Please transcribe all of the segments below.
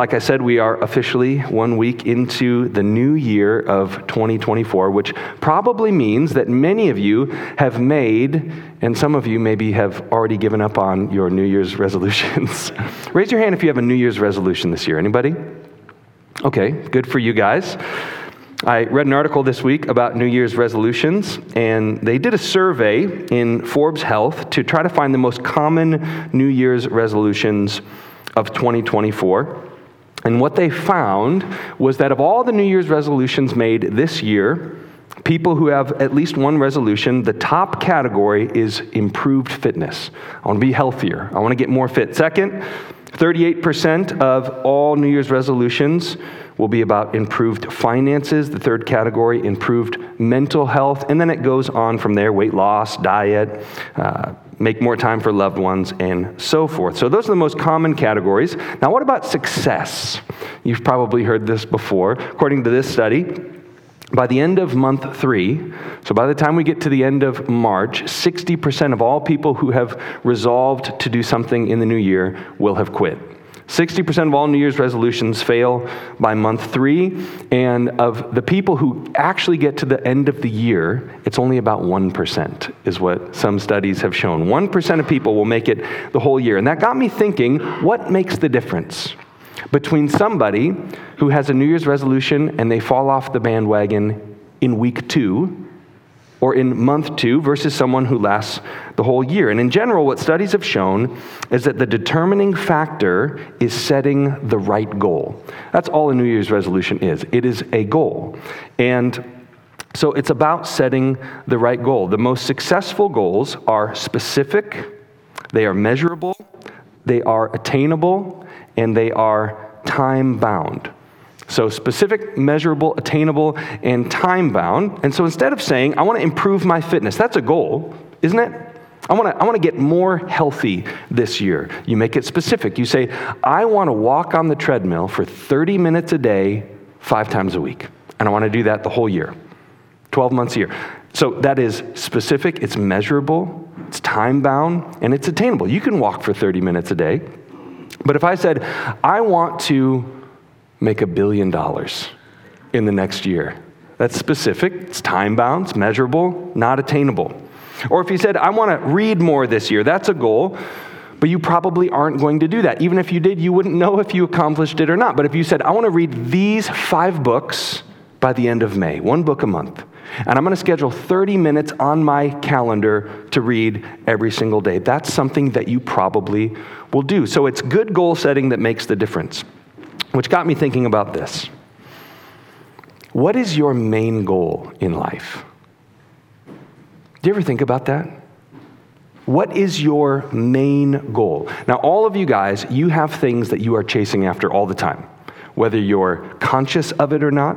Like I said, we are officially one week into the new year of 2024, which probably means that many of you have made, and some of you maybe have already given up on your New Year's resolutions. Raise your hand if you have a New Year's resolution this year. Anybody? Okay, good for you guys. I read an article this week about New Year's resolutions, and they did a survey in Forbes Health to try to find the most common New Year's resolutions of 2024. And what they found was that of all the New Year's resolutions made this year, people who have at least one resolution, the top category is improved fitness. I want to be healthier. I want to get more fit. Second, 38% of all New Year's resolutions will be about improved finances. The third category, improved mental health. And then it goes on from there weight loss, diet, uh, make more time for loved ones, and so forth. So, those are the most common categories. Now, what about success? You've probably heard this before. According to this study, by the end of month three, so by the time we get to the end of March, 60% of all people who have resolved to do something in the new year will have quit. 60% of all New Year's resolutions fail by month three, and of the people who actually get to the end of the year, it's only about 1%, is what some studies have shown. 1% of people will make it the whole year. And that got me thinking what makes the difference between somebody who has a New Year's resolution and they fall off the bandwagon in week two or in month two versus someone who lasts the whole year. And in general, what studies have shown is that the determining factor is setting the right goal. That's all a New Year's resolution is it is a goal. And so it's about setting the right goal. The most successful goals are specific, they are measurable, they are attainable, and they are time bound. So, specific, measurable, attainable, and time bound. And so, instead of saying, I want to improve my fitness, that's a goal, isn't it? I want, to, I want to get more healthy this year. You make it specific. You say, I want to walk on the treadmill for 30 minutes a day, five times a week. And I want to do that the whole year, 12 months a year. So that is specific, it's measurable, it's time bound, and it's attainable. You can walk for 30 minutes a day. But if I said, I want to make a billion dollars in the next year. That's specific, it's time bound, it's measurable, not attainable. Or if you said, I want to read more this year, that's a goal, but you probably aren't going to do that. Even if you did, you wouldn't know if you accomplished it or not. But if you said, I want to read these five books by the end of May, one book a month, and I'm going to schedule 30 minutes on my calendar to read every single day, that's something that you probably will do. So it's good goal setting that makes the difference. Which got me thinking about this. What is your main goal in life? Do you ever think about that? What is your main goal? Now, all of you guys, you have things that you are chasing after all the time, whether you're conscious of it or not,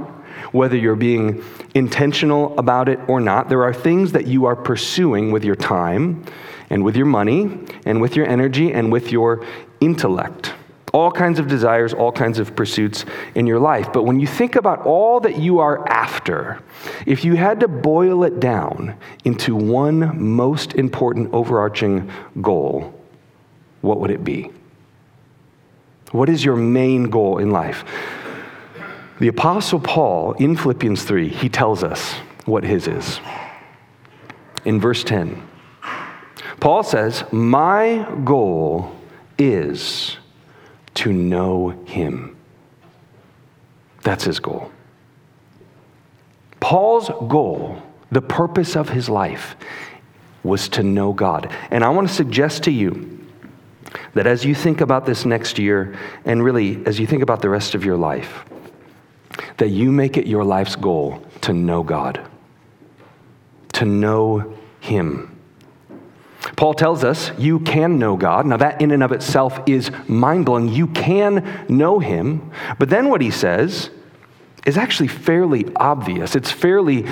whether you're being intentional about it or not. There are things that you are pursuing with your time and with your money and with your energy and with your intellect all kinds of desires, all kinds of pursuits in your life. But when you think about all that you are after, if you had to boil it down into one most important overarching goal, what would it be? What is your main goal in life? The Apostle Paul in Philippians 3, he tells us what his is. In verse 10, Paul says, My goal is to know Him. That's his goal. Paul's goal, the purpose of his life, was to know God. And I want to suggest to you that as you think about this next year, and really as you think about the rest of your life, that you make it your life's goal to know God, to know Him. Paul tells us you can know God. Now, that in and of itself is mind blowing. You can know Him. But then what he says is actually fairly obvious. It's fairly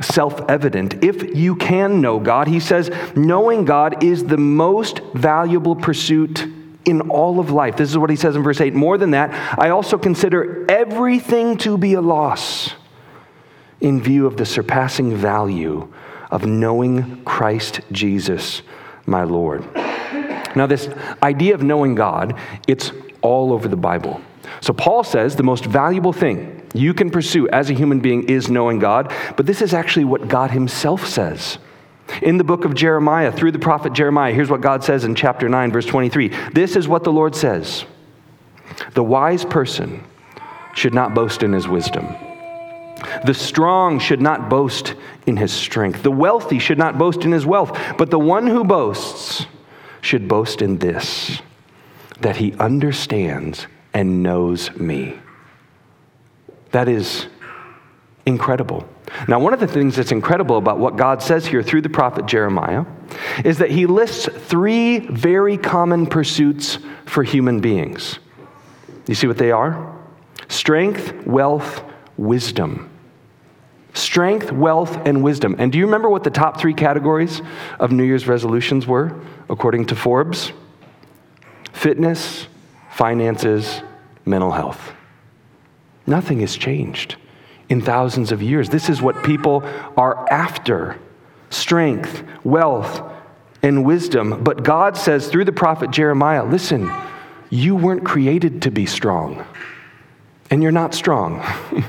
self evident. If you can know God, he says, knowing God is the most valuable pursuit in all of life. This is what he says in verse 8. More than that, I also consider everything to be a loss in view of the surpassing value of knowing Christ Jesus, my Lord. Now, this idea of knowing God, it's all over the Bible. So Paul says the most valuable thing you can pursue as a human being is knowing God, but this is actually what God himself says. In the book of Jeremiah, through the prophet Jeremiah, here's what God says in chapter 9, verse 23. This is what the Lord says The wise person should not boast in his wisdom. The strong should not boast in his strength. The wealthy should not boast in his wealth. But the one who boasts should boast in this that he understands and knows me. That is incredible. Now, one of the things that's incredible about what God says here through the prophet Jeremiah is that he lists three very common pursuits for human beings. You see what they are? Strength, wealth, wisdom. Strength, wealth, and wisdom. And do you remember what the top three categories of New Year's resolutions were, according to Forbes? Fitness, finances, mental health. Nothing has changed in thousands of years. This is what people are after strength, wealth, and wisdom. But God says through the prophet Jeremiah listen, you weren't created to be strong, and you're not strong.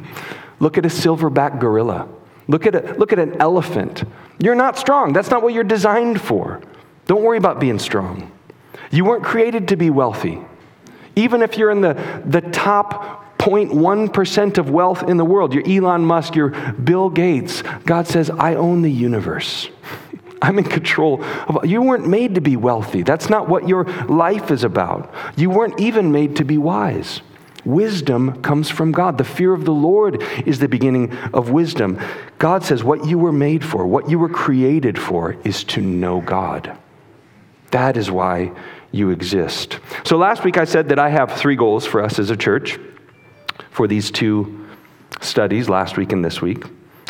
look at a silverback gorilla. Look at, a, look at an elephant. You're not strong. That's not what you're designed for. Don't worry about being strong. You weren't created to be wealthy. Even if you're in the, the top 0.1% of wealth in the world, you're Elon Musk, you're Bill Gates, God says, I own the universe. I'm in control of you weren't made to be wealthy. That's not what your life is about. You weren't even made to be wise. Wisdom comes from God. The fear of the Lord is the beginning of wisdom. God says what you were made for, what you were created for, is to know God. That is why you exist. So last week I said that I have three goals for us as a church for these two studies, last week and this week,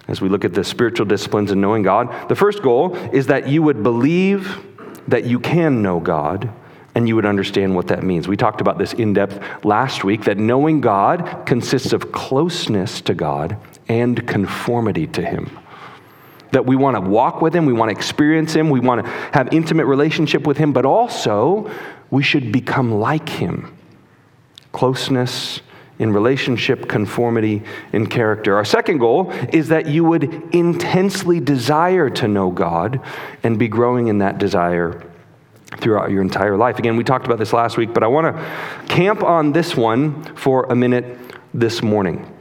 as we look at the spiritual disciplines and knowing God. The first goal is that you would believe that you can know God and you would understand what that means. We talked about this in depth last week that knowing God consists of closeness to God and conformity to Him that we want to walk with him, we want to experience him, we want to have intimate relationship with him, but also we should become like him. Closeness in relationship, conformity in character. Our second goal is that you would intensely desire to know God and be growing in that desire throughout your entire life. Again, we talked about this last week, but I want to camp on this one for a minute this morning.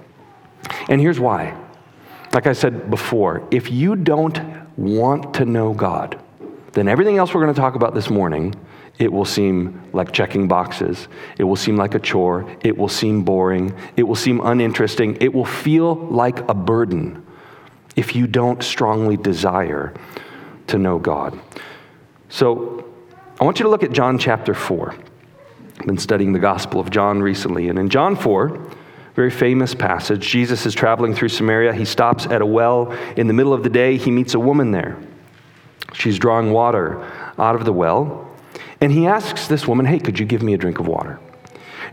And here's why. Like I said before, if you don't want to know God, then everything else we're going to talk about this morning, it will seem like checking boxes. It will seem like a chore. It will seem boring. It will seem uninteresting. It will feel like a burden if you don't strongly desire to know God. So I want you to look at John chapter 4. I've been studying the Gospel of John recently, and in John 4, very famous passage. Jesus is traveling through Samaria. He stops at a well in the middle of the day. He meets a woman there. She's drawing water out of the well. And he asks this woman, Hey, could you give me a drink of water?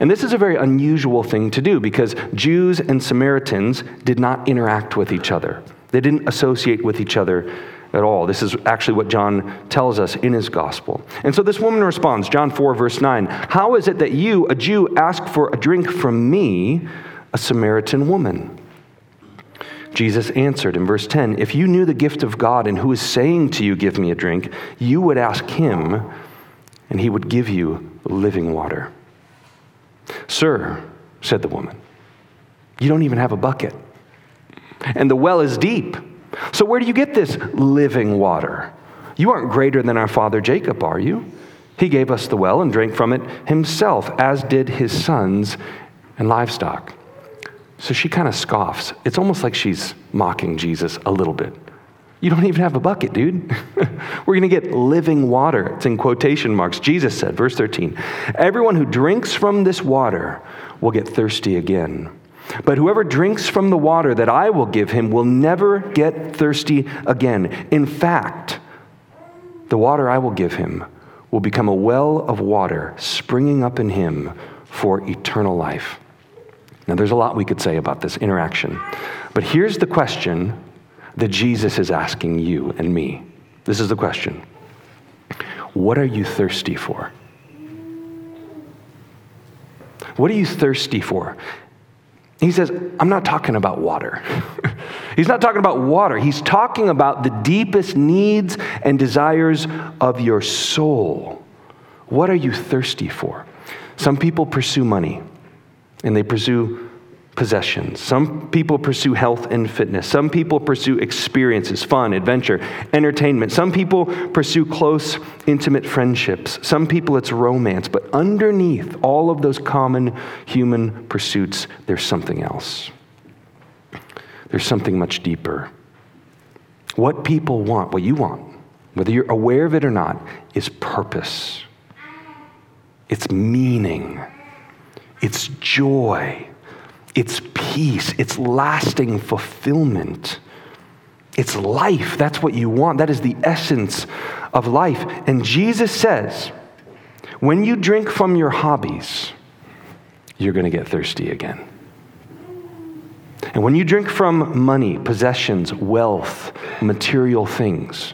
And this is a very unusual thing to do because Jews and Samaritans did not interact with each other, they didn't associate with each other at all. This is actually what John tells us in his gospel. And so this woman responds, John 4, verse 9 How is it that you, a Jew, ask for a drink from me, a Samaritan woman? Jesus answered in verse 10 If you knew the gift of God and who is saying to you, Give me a drink, you would ask him, and he would give you living water. Sir, said the woman, you don't even have a bucket, and the well is deep. So, where do you get this living water? You aren't greater than our father Jacob, are you? He gave us the well and drank from it himself, as did his sons and livestock. So she kind of scoffs. It's almost like she's mocking Jesus a little bit. You don't even have a bucket, dude. We're going to get living water. It's in quotation marks. Jesus said, verse 13, Everyone who drinks from this water will get thirsty again. But whoever drinks from the water that I will give him will never get thirsty again. In fact, the water I will give him will become a well of water springing up in him for eternal life. Now, there's a lot we could say about this interaction, but here's the question that Jesus is asking you and me. This is the question What are you thirsty for? What are you thirsty for? He says, I'm not talking about water. He's not talking about water. He's talking about the deepest needs and desires of your soul. What are you thirsty for? Some people pursue money and they pursue possessions. Some people pursue health and fitness. Some people pursue experiences, fun, adventure, entertainment. Some people pursue close, intimate friendships. Some people it's romance. But underneath all of those common human pursuits, there's something else. There's something much deeper. What people want, what you want, whether you're aware of it or not, is purpose. It's meaning. It's joy it's peace, it's lasting fulfillment. It's life. That's what you want. That is the essence of life. And Jesus says, when you drink from your hobbies, you're going to get thirsty again. And when you drink from money, possessions, wealth, material things,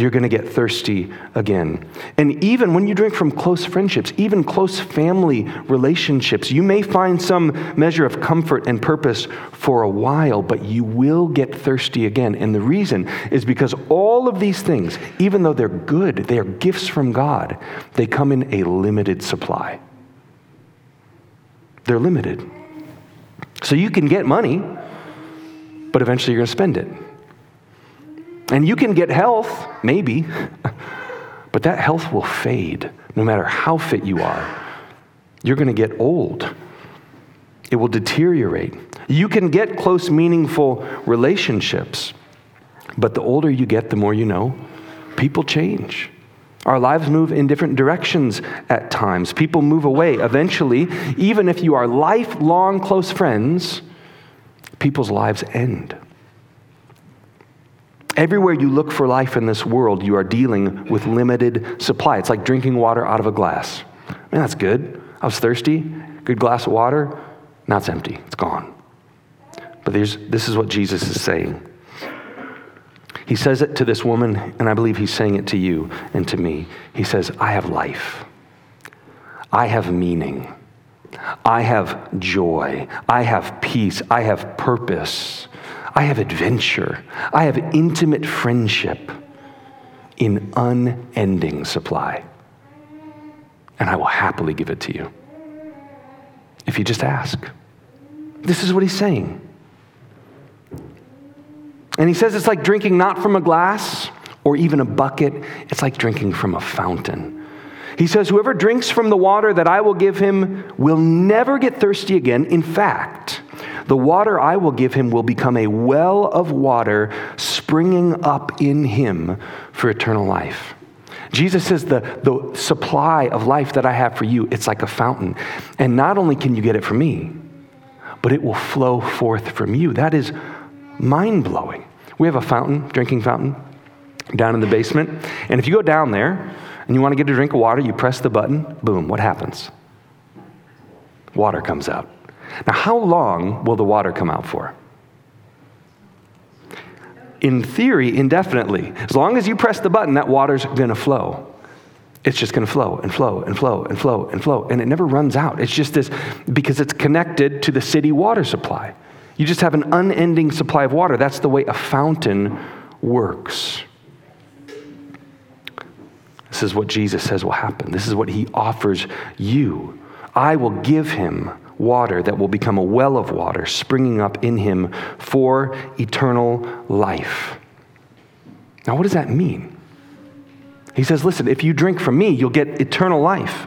you're going to get thirsty again. And even when you drink from close friendships, even close family relationships, you may find some measure of comfort and purpose for a while, but you will get thirsty again. And the reason is because all of these things, even though they're good, they are gifts from God, they come in a limited supply. They're limited. So you can get money, but eventually you're going to spend it. And you can get health, maybe, but that health will fade no matter how fit you are. You're going to get old, it will deteriorate. You can get close, meaningful relationships, but the older you get, the more you know, people change. Our lives move in different directions at times. People move away. Eventually, even if you are lifelong close friends, people's lives end. Everywhere you look for life in this world, you are dealing with limited supply. It's like drinking water out of a glass. Man, that's good. I was thirsty. Good glass of water. Now it's empty. It's gone. But this is what Jesus is saying. He says it to this woman, and I believe he's saying it to you and to me. He says, I have life. I have meaning. I have joy. I have peace. I have purpose. I have adventure. I have intimate friendship in unending supply. And I will happily give it to you if you just ask. This is what he's saying. And he says it's like drinking not from a glass or even a bucket, it's like drinking from a fountain. He says, Whoever drinks from the water that I will give him will never get thirsty again. In fact, the water I will give him will become a well of water springing up in him for eternal life. Jesus says the, the supply of life that I have for you, it's like a fountain. And not only can you get it from me, but it will flow forth from you. That is mind blowing. We have a fountain, drinking fountain, down in the basement. And if you go down there and you want to get a drink of water, you press the button, boom, what happens? Water comes out. Now, how long will the water come out for? In theory, indefinitely. As long as you press the button, that water's to flow. It's just to flow and flow and flow and flow and flow, and it never runs out. It's just this because it's connected to the city water supply. You just have an unending supply of water. That's the way a fountain works. This is what Jesus says will happen. This is what he offers you. I will give him water that will become a well of water springing up in him for eternal life. Now, what does that mean? He says, Listen, if you drink from me, you'll get eternal life.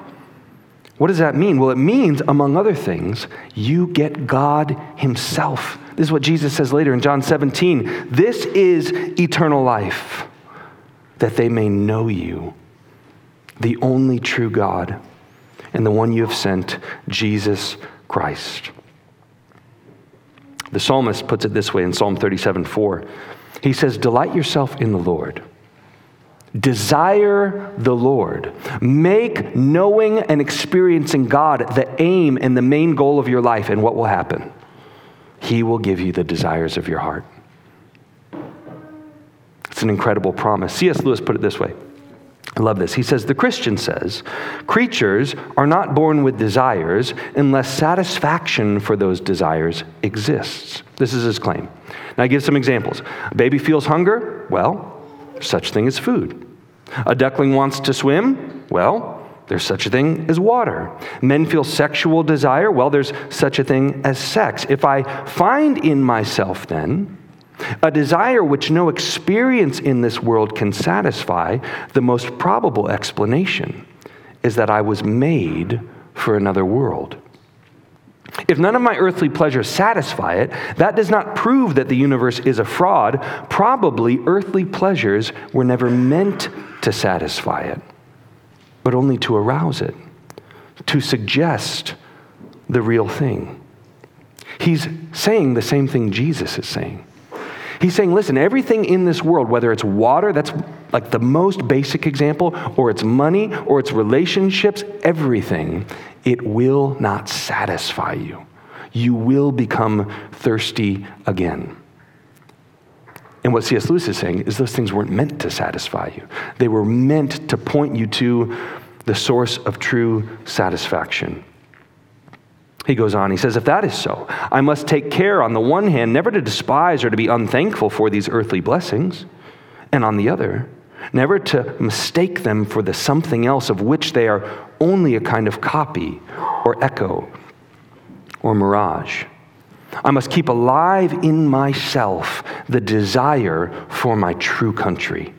What does that mean? Well, it means, among other things, you get God Himself. This is what Jesus says later in John 17. This is eternal life, that they may know you, the only true God, and the one you have sent, Jesus Christ. The psalmist puts it this way in Psalm 37 4. He says, Delight yourself in the Lord. Desire the Lord. Make knowing and experiencing God the aim and the main goal of your life, and what will happen? He will give you the desires of your heart. It's an incredible promise. C.S. Lewis put it this way I love this. He says, The Christian says, creatures are not born with desires unless satisfaction for those desires exists. This is his claim. Now, I give some examples. A baby feels hunger? Well, such thing as food. A duckling wants to swim? Well, there's such a thing as water. Men feel sexual desire? Well, there's such a thing as sex. If I find in myself, then, a desire which no experience in this world can satisfy, the most probable explanation is that I was made for another world. If none of my earthly pleasures satisfy it, that does not prove that the universe is a fraud. Probably earthly pleasures were never meant to satisfy it, but only to arouse it, to suggest the real thing. He's saying the same thing Jesus is saying. He's saying, listen, everything in this world, whether it's water, that's like the most basic example, or it's money, or it's relationships, everything, it will not satisfy you. You will become thirsty again. And what C.S. Lewis is saying is those things weren't meant to satisfy you, they were meant to point you to the source of true satisfaction. He goes on, he says, If that is so, I must take care, on the one hand, never to despise or to be unthankful for these earthly blessings, and on the other, never to mistake them for the something else of which they are only a kind of copy or echo or mirage. I must keep alive in myself the desire for my true country,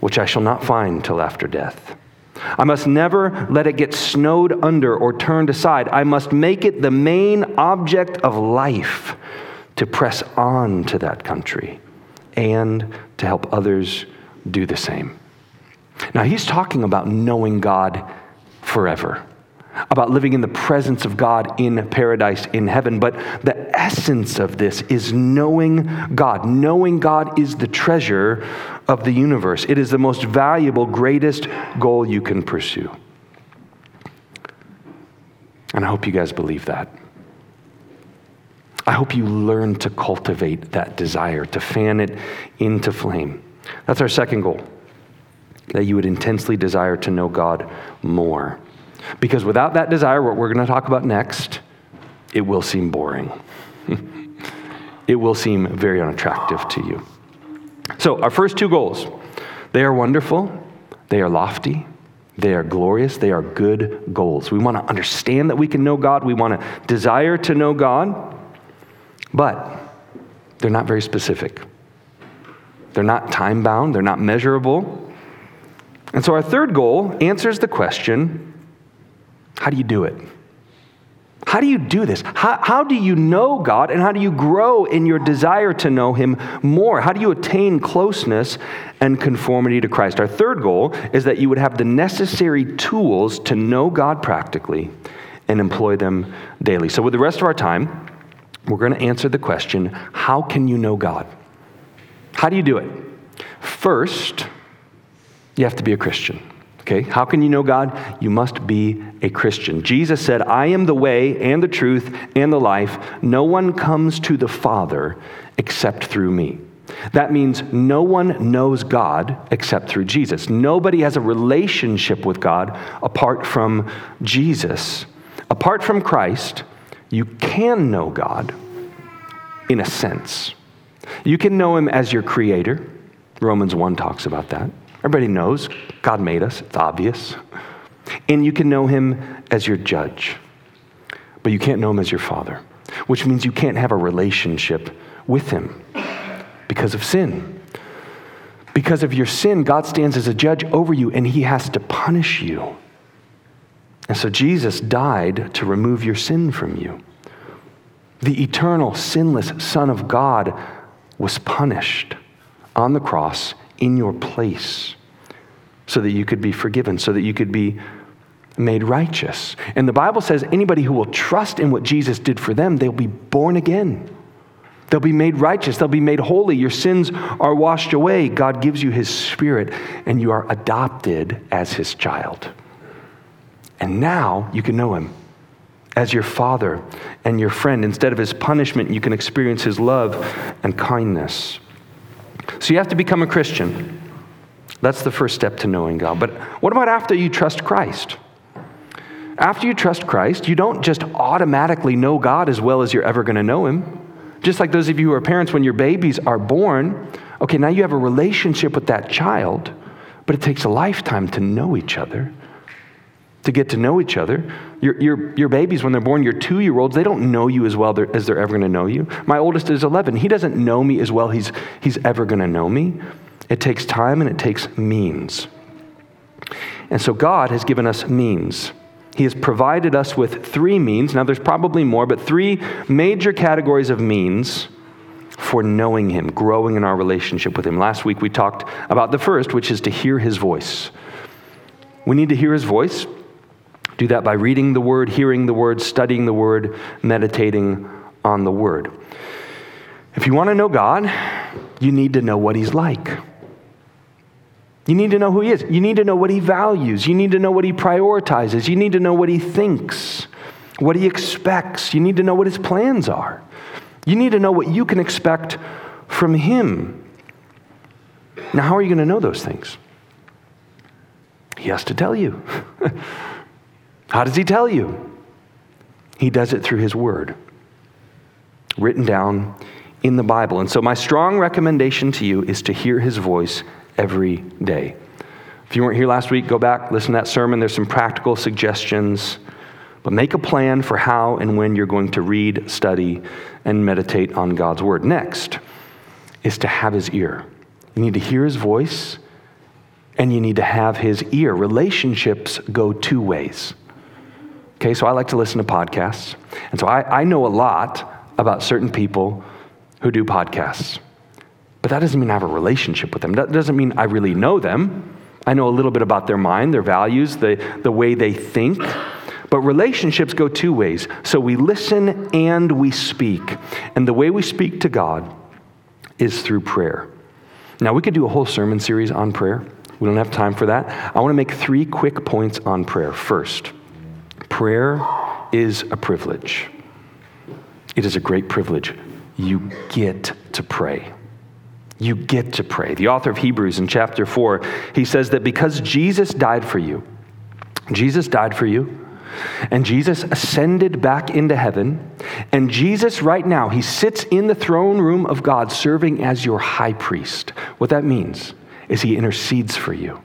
which I shall not find till after death. I must never let it get snowed under or turned aside. I must make it the main object of life to press on to that country and to help others do the same. Now, he's talking about knowing God forever, about living in the presence of God in paradise in heaven. But the essence of this is knowing God. Knowing God is the treasure of the universe, it is the most valuable, greatest goal you can pursue. And I hope you guys believe that. I hope you learn to cultivate that desire, to fan it into flame. That's our second goal that you would intensely desire to know God more. Because without that desire, what we're going to talk about next, it will seem boring. it will seem very unattractive to you. So, our first two goals they are wonderful, they are lofty, they are glorious, they are good goals. We want to understand that we can know God, we want to desire to know God, but they're not very specific. They're not time bound, they're not measurable. And so, our third goal answers the question how do you do it? How do you do this? How, how do you know God and how do you grow in your desire to know Him more? How do you attain closeness and conformity to Christ? Our third goal is that you would have the necessary tools to know God practically and employ them daily. So, with the rest of our time, we're going to answer the question how can you know God? How do you do it? First, you have to be a Christian. Okay, how can you know God? You must be a Christian. Jesus said, I am the way and the truth and the life. No one comes to the Father except through me. That means no one knows God except through Jesus. Nobody has a relationship with God apart from Jesus. Apart from Christ, you can know God in a sense. You can know Him as your creator. Romans 1 talks about that. Everybody knows God made us, it's obvious. And you can know him as your judge, but you can't know him as your father, which means you can't have a relationship with him because of sin. Because of your sin, God stands as a judge over you and he has to punish you. And so Jesus died to remove your sin from you. The eternal, sinless Son of God was punished on the cross in your place so that you could be forgiven, so that you could be made righteous. And the Bible says anybody who will trust in what Jesus did for them, they'll be born again. They'll be made righteous. They'll be made holy. Your sins are washed away. God gives you His Spirit, and you are adopted as His child. And now you can know Him as your Father and your friend. Instead of His punishment, you can experience His love and kindness. So you have to become a Christian. That's the first step to knowing God. But what about after you trust Christ? After you trust Christ, you don't just automatically know God as well as you're ever going to know Him. Just like those of you who are parents, when your babies are born, okay, now you have a relationship with that child, but it takes a lifetime to know each other, to get to know each other. Your, your, your babies, when they're born, your two year olds, they don't know you as well as they're ever going to know you. My oldest is 11. He doesn't know me as well he's, he's ever going to know me. It takes time and it takes means. And so God has given us means. He has provided us with three means. Now, there's probably more, but three major categories of means for knowing Him, growing in our relationship with Him. Last week we talked about the first, which is to hear His voice. We need to hear His voice. Do that by reading the Word, hearing the Word, studying the Word, meditating on the Word. If you want to know God, you need to know what He's like. You need to know who he is. You need to know what he values. You need to know what he prioritizes. You need to know what he thinks, what he expects. You need to know what his plans are. You need to know what you can expect from him. Now, how are you going to know those things? He has to tell you. how does he tell you? He does it through his word, written down in the Bible. And so, my strong recommendation to you is to hear his voice every day. If you weren't here last week, go back, listen to that sermon. There's some practical suggestions. But make a plan for how and when you're going to read, study, and meditate on God's Word. Next is to have His ear. You need to hear His voice, and you need to have His ear. Relationships go two ways. Okay, so I like to listen to podcasts. And so I, I know a lot about certain people who do podcasts. But that doesn't mean I have a relationship with them. That doesn't mean I really know them. I know a little bit about their mind, their values, the, the way they think. But relationships go two ways. So we listen and we speak. And the way we speak to God is through prayer. Now, we could do a whole sermon series on prayer. We don't have time for that. I want to make three quick points on prayer. First, prayer is a privilege. It is a great privilege. You get to pray. You get to pray. The author of Hebrews in chapter 4, he says that because Jesus died for you, Jesus died for you, and Jesus ascended back into heaven, and Jesus, right now, he sits in the throne room of God serving as your high priest. What that means is he intercedes for you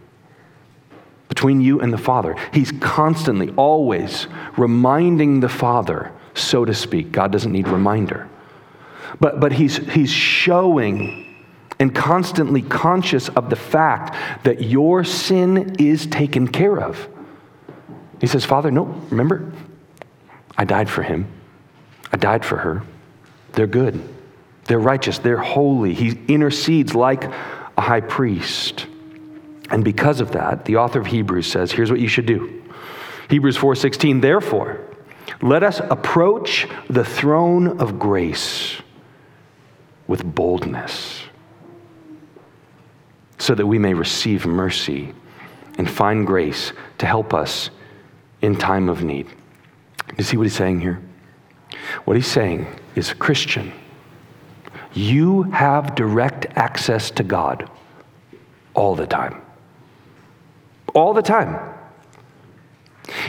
between you and the Father. He's constantly, always reminding the Father, so to speak. God doesn't need reminder. But, but he's, he's showing and constantly conscious of the fact that your sin is taken care of. He says, Father, no, remember, I died for him. I died for her. They're good. They're righteous. They're holy. He intercedes like a high priest. And because of that, the author of Hebrews says, here's what you should do. Hebrews 4:16, therefore, let us approach the throne of grace with boldness so that we may receive mercy and find grace to help us in time of need. You see what he's saying here? What he's saying is Christian, you have direct access to God all the time. All the time.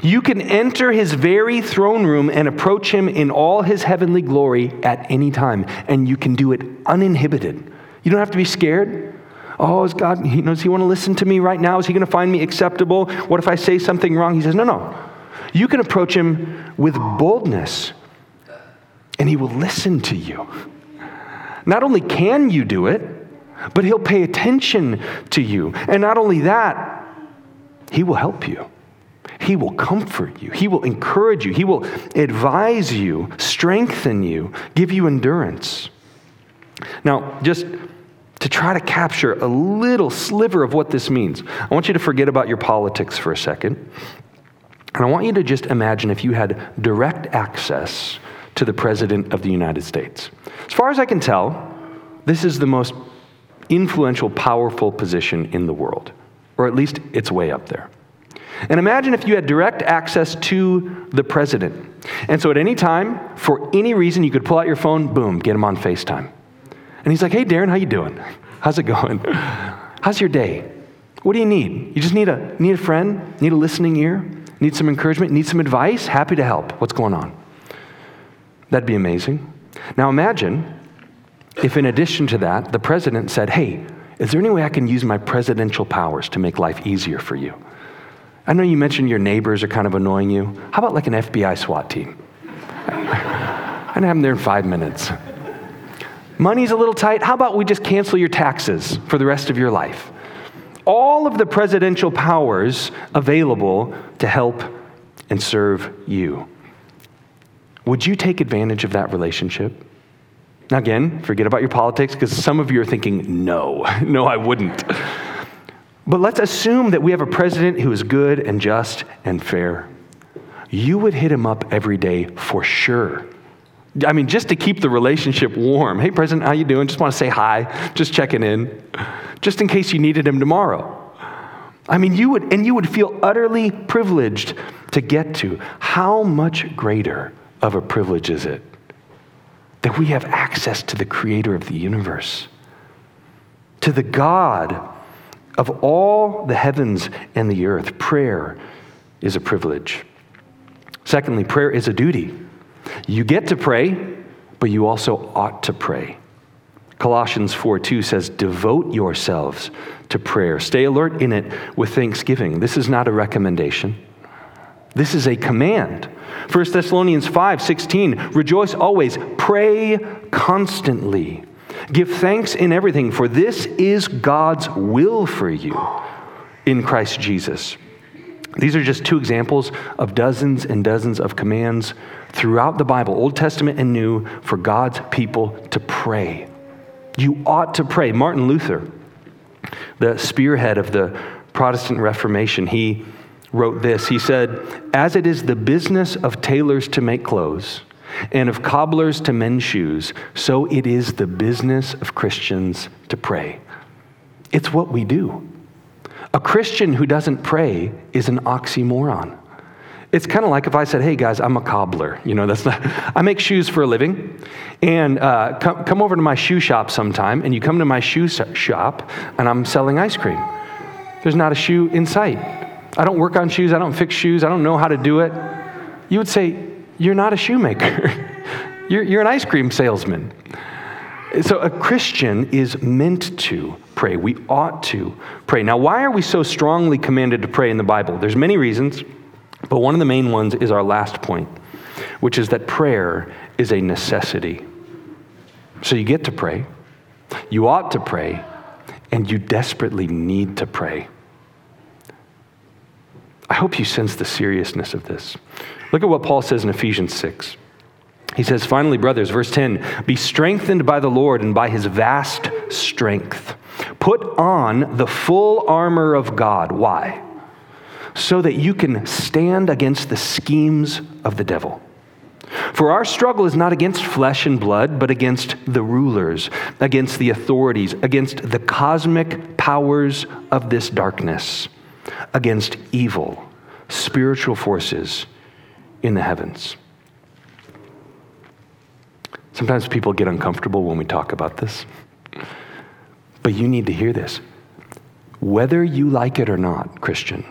You can enter his very throne room and approach him in all his heavenly glory at any time, and you can do it uninhibited. You don't have to be scared. Oh, is God, does he want to listen to me right now? Is he going to find me acceptable? What if I say something wrong? He says, No, no. You can approach him with boldness, and he will listen to you. Not only can you do it, but he'll pay attention to you. And not only that, he will help you. He will comfort you. He will encourage you. He will advise you, strengthen you, give you endurance. Now, just to try to capture a little sliver of what this means, I want you to forget about your politics for a second. And I want you to just imagine if you had direct access to the President of the United States. As far as I can tell, this is the most influential, powerful position in the world, or at least it's way up there. And imagine if you had direct access to the president. And so at any time, for any reason, you could pull out your phone, boom, get him on FaceTime. And he's like, hey, Darren, how you doing? How's it going? How's your day? What do you need? You just need a, need a friend, need a listening ear, need some encouragement, need some advice? Happy to help. What's going on? That'd be amazing. Now imagine if, in addition to that, the president said, Hey, is there any way I can use my presidential powers to make life easier for you? I know you mentioned your neighbors are kind of annoying you. How about like an FBI SWAT team? I'd have them there in five minutes. Money's a little tight. How about we just cancel your taxes for the rest of your life? All of the presidential powers available to help and serve you. Would you take advantage of that relationship? Now, again, forget about your politics because some of you are thinking, no, no, I wouldn't. But let's assume that we have a president who is good and just and fair. You would hit him up every day for sure. I mean, just to keep the relationship warm. Hey, President, how you doing? Just want to say hi, just checking in, just in case you needed him tomorrow. I mean, you would, and you would feel utterly privileged to get to. How much greater of a privilege is it that we have access to the creator of the universe, to the God of all the heavens and the earth? Prayer is a privilege. Secondly, prayer is a duty. You get to pray, but you also ought to pray. Colossians 4 2 says, Devote yourselves to prayer. Stay alert in it with thanksgiving. This is not a recommendation, this is a command. 1 Thessalonians 5 16, Rejoice always, pray constantly. Give thanks in everything, for this is God's will for you in Christ Jesus. These are just two examples of dozens and dozens of commands throughout the Bible, Old Testament and New, for God's people to pray. You ought to pray. Martin Luther, the spearhead of the Protestant Reformation, he wrote this. He said, As it is the business of tailors to make clothes, and of cobblers to mend shoes, so it is the business of Christians to pray. It's what we do. A Christian who doesn't pray is an oxymoron. It's kind of like if I said, "Hey guys, I'm a cobbler." You know, that's not. I make shoes for a living, and uh, come, come over to my shoe shop sometime. And you come to my shoe shop, and I'm selling ice cream. There's not a shoe in sight. I don't work on shoes. I don't fix shoes. I don't know how to do it. You would say, "You're not a shoemaker. you're, you're an ice cream salesman." So a Christian is meant to pray. We ought to pray. Now, why are we so strongly commanded to pray in the Bible? There's many reasons. But one of the main ones is our last point, which is that prayer is a necessity. So you get to pray, you ought to pray, and you desperately need to pray. I hope you sense the seriousness of this. Look at what Paul says in Ephesians 6. He says, finally, brothers, verse 10 be strengthened by the Lord and by his vast strength. Put on the full armor of God. Why? so that you can stand against the schemes of the devil. For our struggle is not against flesh and blood, but against the rulers, against the authorities, against the cosmic powers of this darkness, against evil, spiritual forces in the heavens. Sometimes people get uncomfortable when we talk about this, but you need to hear this. Whether you like it or not, Christian,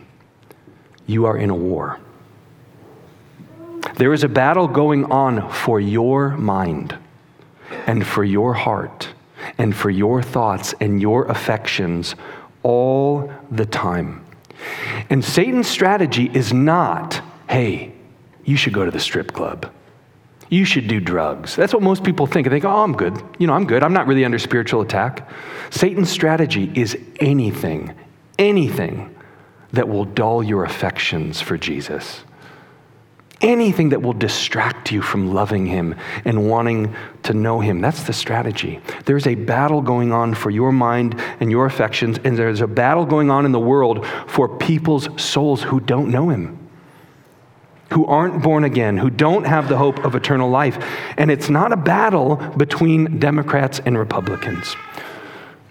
you are in a war. There is a battle going on for your mind and for your heart and for your thoughts and your affections all the time. And Satan's strategy is not, hey, you should go to the strip club. You should do drugs. That's what most people think. They think, oh, I'm good. You know, I'm good. I'm not really under spiritual attack. Satan's strategy is anything, anything that will dull your affections for Jesus. Anything that will distract you from loving Him and wanting to know Him. That's the strategy. There's a battle going on for your mind and your affections, and there's a battle going on in the world for people's souls who don't know Him who aren't born again, who don't have the hope of eternal life. And it's not a battle between Democrats and Republicans.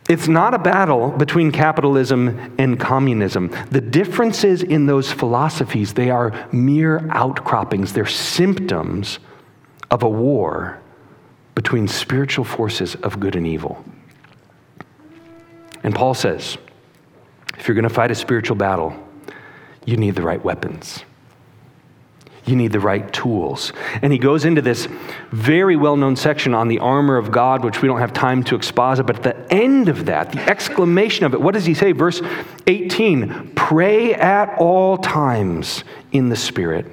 It's not a battle between capitalism and communism. The differences in those philosophies, they are mere outcroppings. They're symptoms of a war between spiritual forces of good and evil. And Paul says, If you're going to fight a spiritual battle, you need the right weapons. You need the right tools. And he goes into this very well known section on the armor of God, which we don't have time to exposit. But at the end of that, the exclamation of it, what does he say? Verse 18 Pray at all times in the Spirit,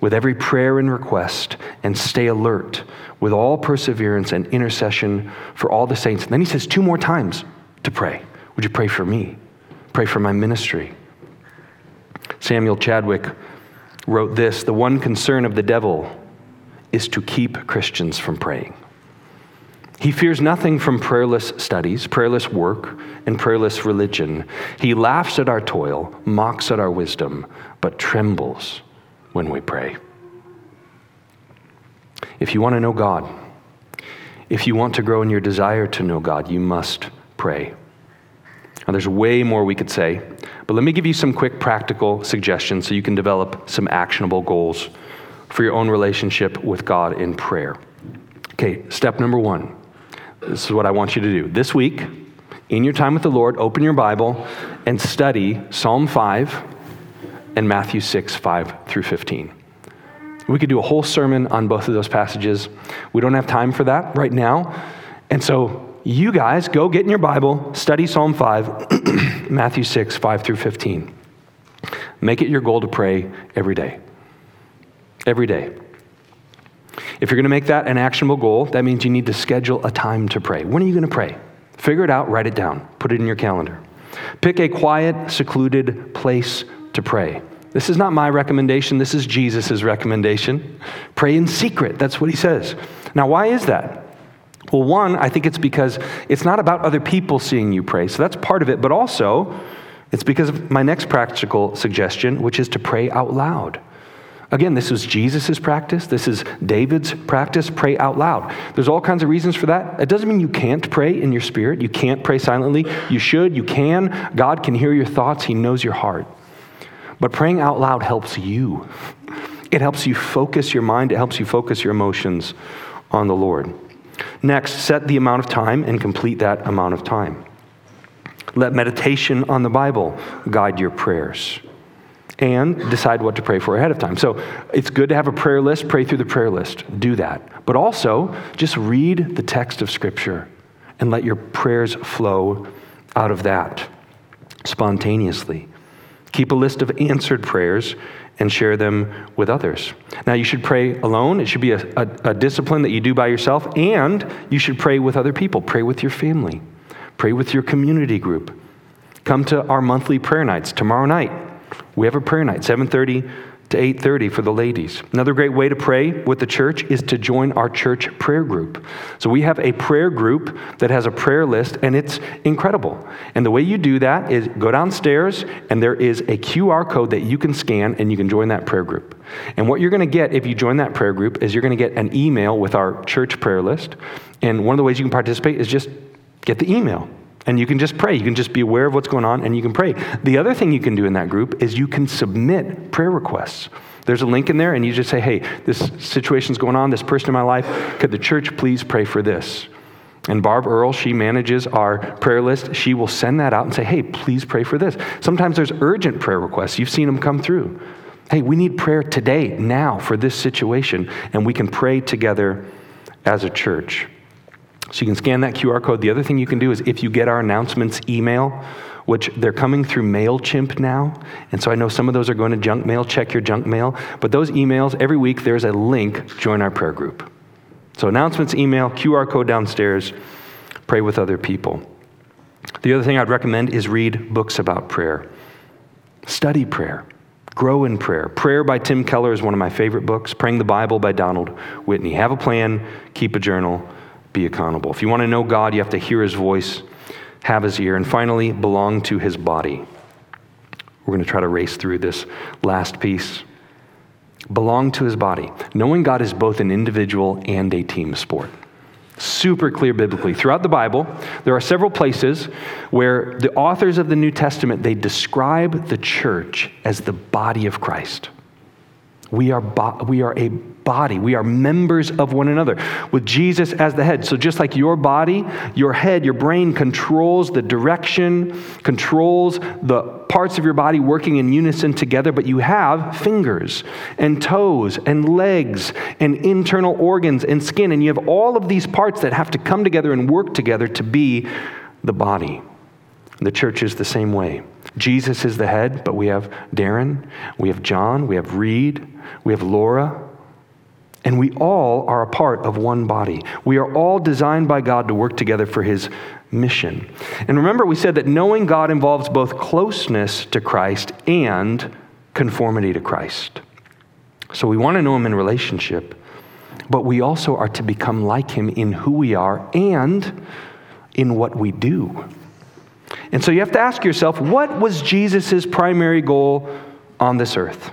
with every prayer and request, and stay alert with all perseverance and intercession for all the saints. And then he says two more times to pray. Would you pray for me? Pray for my ministry. Samuel Chadwick wrote this The one concern of the devil is to keep Christians from praying. He fears nothing from prayerless studies, prayerless work, and prayerless religion. He laughs at our toil, mocks at our wisdom, but trembles when we pray. If you want to know God, if you want to grow in your desire to know God, you must pray. Now, there's way more we could say, but let me give you some quick practical suggestions so you can develop some actionable goals for your own relationship with God in prayer. Okay, step number one. This is what I want you to do. This week, in your time with the Lord, open your Bible and study Psalm 5 and Matthew 6, 5 through 15. We could do a whole sermon on both of those passages. We don't have time for that right now. And so you guys go get in your Bible, study Psalm 5, Matthew 6, 5 through 15. Make it your goal to pray every day. Every day. If you're going to make that an actionable goal, that means you need to schedule a time to pray. When are you going to pray? Figure it out, write it down, put it in your calendar. Pick a quiet, secluded place to pray. This is not my recommendation, this is Jesus' recommendation. Pray in secret, that's what he says. Now, why is that? Well, one, I think it's because it's not about other people seeing you pray. So that's part of it. But also, it's because of my next practical suggestion, which is to pray out loud. Again, this was Jesus' practice. This is David's practice. Pray out loud. There's all kinds of reasons for that. It doesn't mean you can't pray in your spirit. You can't pray silently. You should. You can. God can hear your thoughts, He knows your heart. But praying out loud helps you. It helps you focus your mind, it helps you focus your emotions on the Lord. Next, set the amount of time and complete that amount of time. Let meditation on the Bible guide your prayers. And decide what to pray for ahead of time. So it's good to have a prayer list, pray through the prayer list. Do that. But also, just read the text of Scripture and let your prayers flow out of that spontaneously. Keep a list of answered prayers and share them with others. Now, you should pray alone. It should be a, a, a, discipline that you do by yourself, and you should pray with other people. Pray with your family. Pray with your community group. Come to our monthly prayer nights tomorrow night. We have a prayer night, 7:30 to 8:30 for the ladies. Another great way to pray with the church is to join our church prayer group. So we have a prayer group that has a prayer list and it's incredible. And the way you do that is go downstairs and there is a QR code that you can scan and you can join that prayer group. And what you're going to get if you join that prayer group is you're going to get an email with our church prayer list. And one of the ways you can participate is just get the email. And you can just pray. You can just be aware of what's going on and you can pray. The other thing you can do in that group is you can submit prayer requests. There's a link in there, and you just say, hey, this situation's going on, this person in my life, could the church please pray for this? And Barb Earl, she manages our prayer list. She will send that out and say, hey, please pray for this. Sometimes there's urgent prayer requests. You've seen them come through. Hey, we need prayer today, now, for this situation, and we can pray together as a church. So you can scan that QR code. The other thing you can do is if you get our announcements email, which they're coming through MailChimp now. And so I know some of those are going to junk mail. Check your junk mail. But those emails, every week, there's a link join our prayer group. So announcements, email, QR code downstairs, pray with other people. The other thing I'd recommend is read books about prayer, study prayer. Grow in Prayer. Prayer by Tim Keller is one of my favorite books. Praying the Bible by Donald Whitney. Have a plan, keep a journal, be accountable. If you want to know God, you have to hear his voice, have his ear, and finally, belong to his body. We're going to try to race through this last piece. Belong to his body. Knowing God is both an individual and a team sport. Super clear biblically. Throughout the Bible, there are several places where the authors of the New Testament they describe the church as the body of Christ. We are, bo- we are a body. We are members of one another with Jesus as the head. So, just like your body, your head, your brain controls the direction, controls the parts of your body working in unison together, but you have fingers and toes and legs and internal organs and skin, and you have all of these parts that have to come together and work together to be the body. The church is the same way. Jesus is the head, but we have Darren, we have John, we have Reed, we have Laura, and we all are a part of one body. We are all designed by God to work together for his mission. And remember, we said that knowing God involves both closeness to Christ and conformity to Christ. So we want to know him in relationship, but we also are to become like him in who we are and in what we do. And so you have to ask yourself what was Jesus' primary goal on this earth?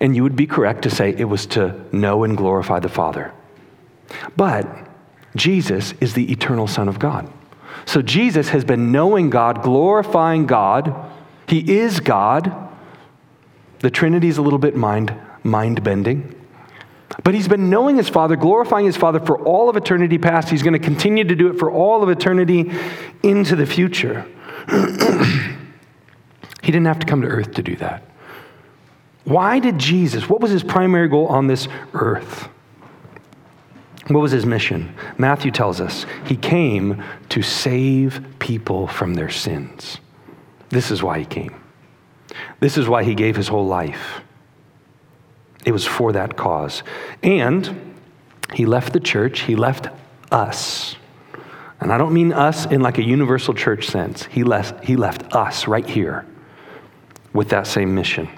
And you would be correct to say it was to know and glorify the Father. But Jesus is the eternal Son of God. So Jesus has been knowing God, glorifying God. He is God. The Trinity is a little bit mind, mind bending. But he's been knowing his Father, glorifying his Father for all of eternity past. He's going to continue to do it for all of eternity into the future. he didn't have to come to earth to do that. Why did Jesus, what was his primary goal on this earth? What was his mission? Matthew tells us he came to save people from their sins. This is why he came. This is why he gave his whole life. It was for that cause. And he left the church, he left us. And I don't mean us in like a universal church sense. He left, he left us right here with that same mission.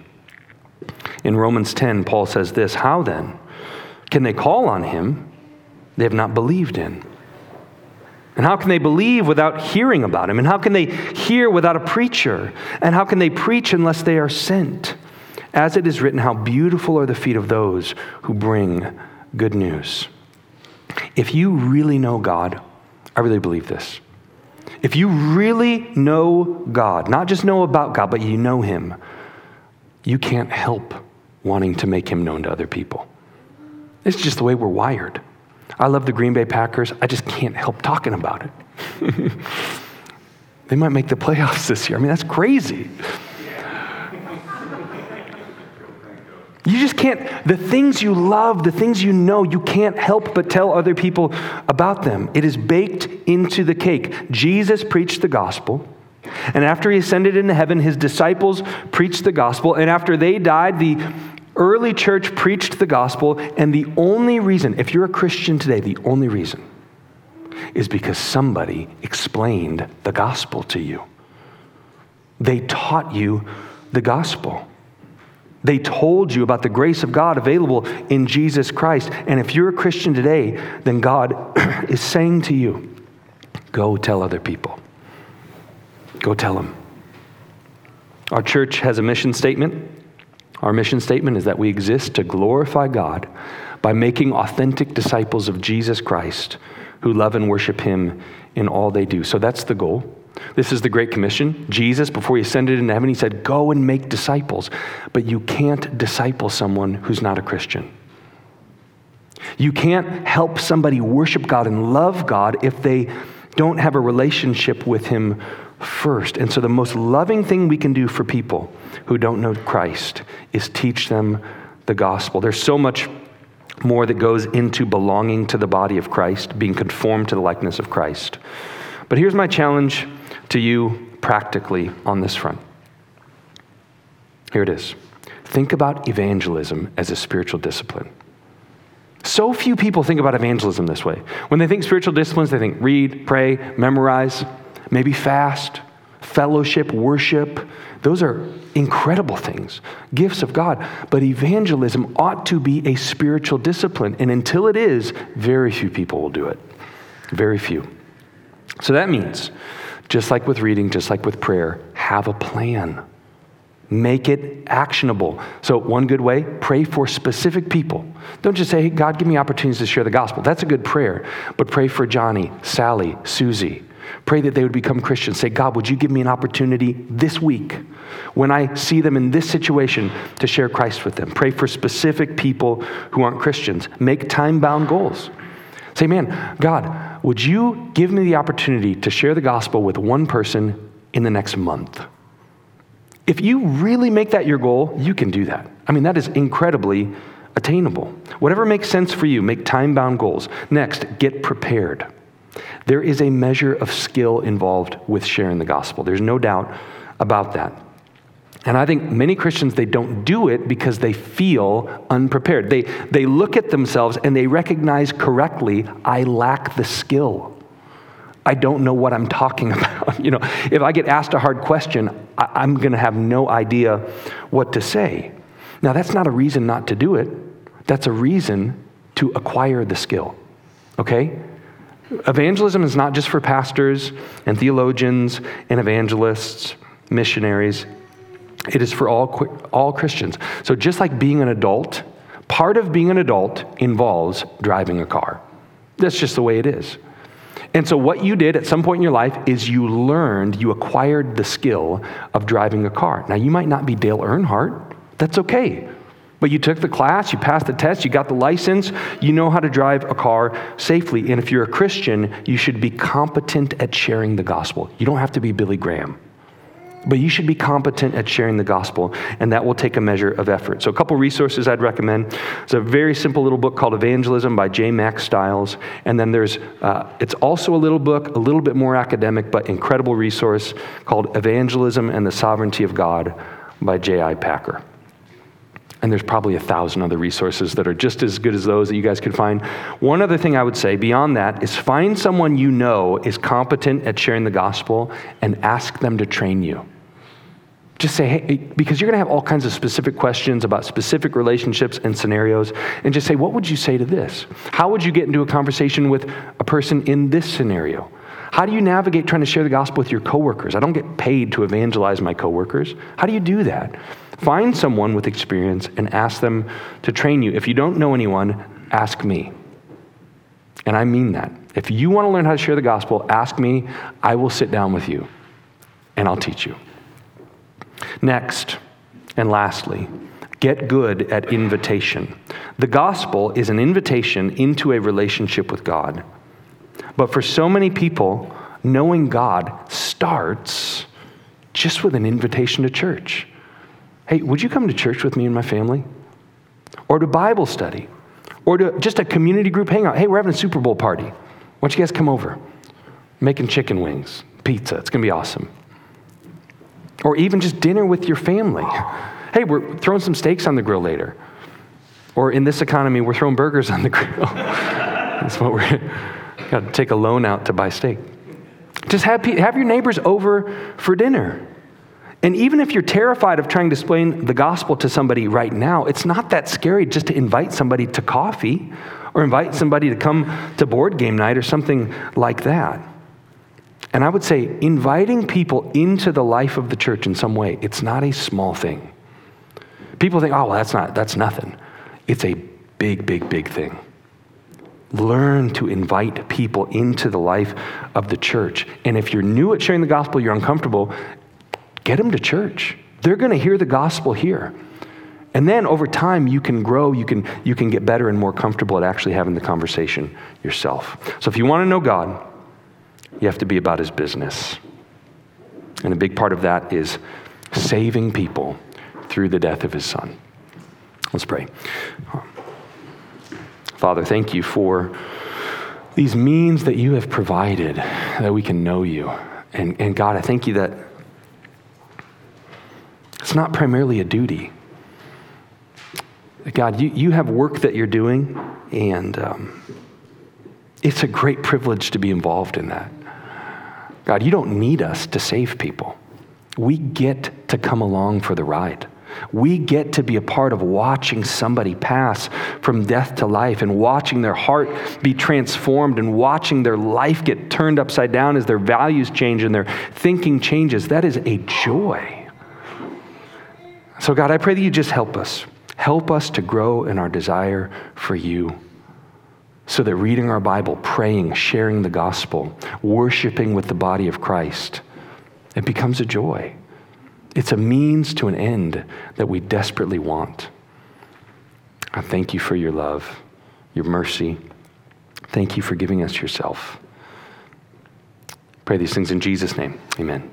In Romans 10, Paul says this How then can they call on him they have not believed in? And how can they believe without hearing about him? And how can they hear without a preacher? And how can they preach unless they are sent? As it is written, how beautiful are the feet of those who bring good news. If you really know God, I really believe this. If you really know God, not just know about God, but you know Him, you can't help wanting to make Him known to other people. It's just the way we're wired. I love the Green Bay Packers. I just can't help talking about it. they might make the playoffs this year. I mean, that's crazy. You just can't, the things you love, the things you know, you can't help but tell other people about them. It is baked into the cake. Jesus preached the gospel. And after he ascended into heaven, his disciples preached the gospel. And after they died, the early church preached the gospel. And the only reason, if you're a Christian today, the only reason is because somebody explained the gospel to you. They taught you the gospel. They told you about the grace of God available in Jesus Christ. And if you're a Christian today, then God is saying to you, go tell other people. Go tell them. Our church has a mission statement. Our mission statement is that we exist to glorify God by making authentic disciples of Jesus Christ who love and worship Him in all they do. So that's the goal. This is the Great Commission. Jesus, before he ascended into heaven, he said, Go and make disciples. But you can't disciple someone who's not a Christian. You can't help somebody worship God and love God if they don't have a relationship with Him first. And so, the most loving thing we can do for people who don't know Christ is teach them the gospel. There's so much more that goes into belonging to the body of Christ, being conformed to the likeness of Christ. But here's my challenge to you practically on this front. Here it is. Think about evangelism as a spiritual discipline. So few people think about evangelism this way. When they think spiritual disciplines, they think read, pray, memorize, maybe fast, fellowship, worship. Those are incredible things, gifts of God. But evangelism ought to be a spiritual discipline. And until it is, very few people will do it. Very few. So that means just like with reading, just like with prayer, have a plan. Make it actionable. So, one good way, pray for specific people. Don't just say, hey, God, give me opportunities to share the gospel. That's a good prayer. But pray for Johnny, Sally, Susie. Pray that they would become Christians. Say, God, would you give me an opportunity this week when I see them in this situation to share Christ with them? Pray for specific people who aren't Christians. Make time bound goals. Say, man, God, would you give me the opportunity to share the gospel with one person in the next month? If you really make that your goal, you can do that. I mean, that is incredibly attainable. Whatever makes sense for you, make time bound goals. Next, get prepared. There is a measure of skill involved with sharing the gospel. There's no doubt about that. And I think many Christians, they don't do it because they feel unprepared. They, they look at themselves and they recognize correctly, I lack the skill. I don't know what I'm talking about. you know, if I get asked a hard question, I, I'm going to have no idea what to say. Now, that's not a reason not to do it. That's a reason to acquire the skill. Okay? Evangelism is not just for pastors and theologians and evangelists, missionaries. It is for all, all Christians. So, just like being an adult, part of being an adult involves driving a car. That's just the way it is. And so, what you did at some point in your life is you learned, you acquired the skill of driving a car. Now, you might not be Dale Earnhardt, that's okay. But you took the class, you passed the test, you got the license, you know how to drive a car safely. And if you're a Christian, you should be competent at sharing the gospel. You don't have to be Billy Graham. But you should be competent at sharing the gospel, and that will take a measure of effort. So, a couple resources I'd recommend. It's a very simple little book called Evangelism by J. Mack Stiles. And then there's, uh, it's also a little book, a little bit more academic, but incredible resource called Evangelism and the Sovereignty of God by J.I. Packer. And there's probably a thousand other resources that are just as good as those that you guys could find. One other thing I would say beyond that is find someone you know is competent at sharing the gospel and ask them to train you. Just say, hey, because you're going to have all kinds of specific questions about specific relationships and scenarios, and just say, what would you say to this? How would you get into a conversation with a person in this scenario? How do you navigate trying to share the gospel with your coworkers? I don't get paid to evangelize my coworkers. How do you do that? Find someone with experience and ask them to train you. If you don't know anyone, ask me. And I mean that. If you want to learn how to share the gospel, ask me. I will sit down with you and I'll teach you. Next, and lastly, get good at invitation. The gospel is an invitation into a relationship with God. But for so many people, knowing God starts just with an invitation to church. Hey, would you come to church with me and my family? Or to Bible study? Or to just a community group hangout? Hey, we're having a Super Bowl party. Why don't you guys come over? Making chicken wings, pizza. It's going to be awesome. Or even just dinner with your family. Hey, we're throwing some steaks on the grill later. Or in this economy, we're throwing burgers on the grill. That's what we're got to take a loan out to buy steak. Just have, have your neighbors over for dinner. And even if you're terrified of trying to explain the gospel to somebody right now, it's not that scary just to invite somebody to coffee or invite somebody to come to board game night or something like that. And I would say inviting people into the life of the church in some way, it's not a small thing. People think, oh, well, that's not, that's nothing. It's a big, big, big thing. Learn to invite people into the life of the church. And if you're new at sharing the gospel, you're uncomfortable, Get them to church. They're going to hear the gospel here. And then over time, you can grow, you can, you can get better and more comfortable at actually having the conversation yourself. So if you want to know God, you have to be about his business. And a big part of that is saving people through the death of his son. Let's pray. Father, thank you for these means that you have provided that we can know you. And, and God, I thank you that it's not primarily a duty. God, you, you have work that you're doing, and um, it's a great privilege to be involved in that. God, you don't need us to save people. We get to come along for the ride. We get to be a part of watching somebody pass from death to life and watching their heart be transformed and watching their life get turned upside down as their values change and their thinking changes. That is a joy. So, God, I pray that you just help us. Help us to grow in our desire for you so that reading our Bible, praying, sharing the gospel, worshiping with the body of Christ, it becomes a joy. It's a means to an end that we desperately want. I thank you for your love, your mercy. Thank you for giving us yourself. Pray these things in Jesus' name. Amen.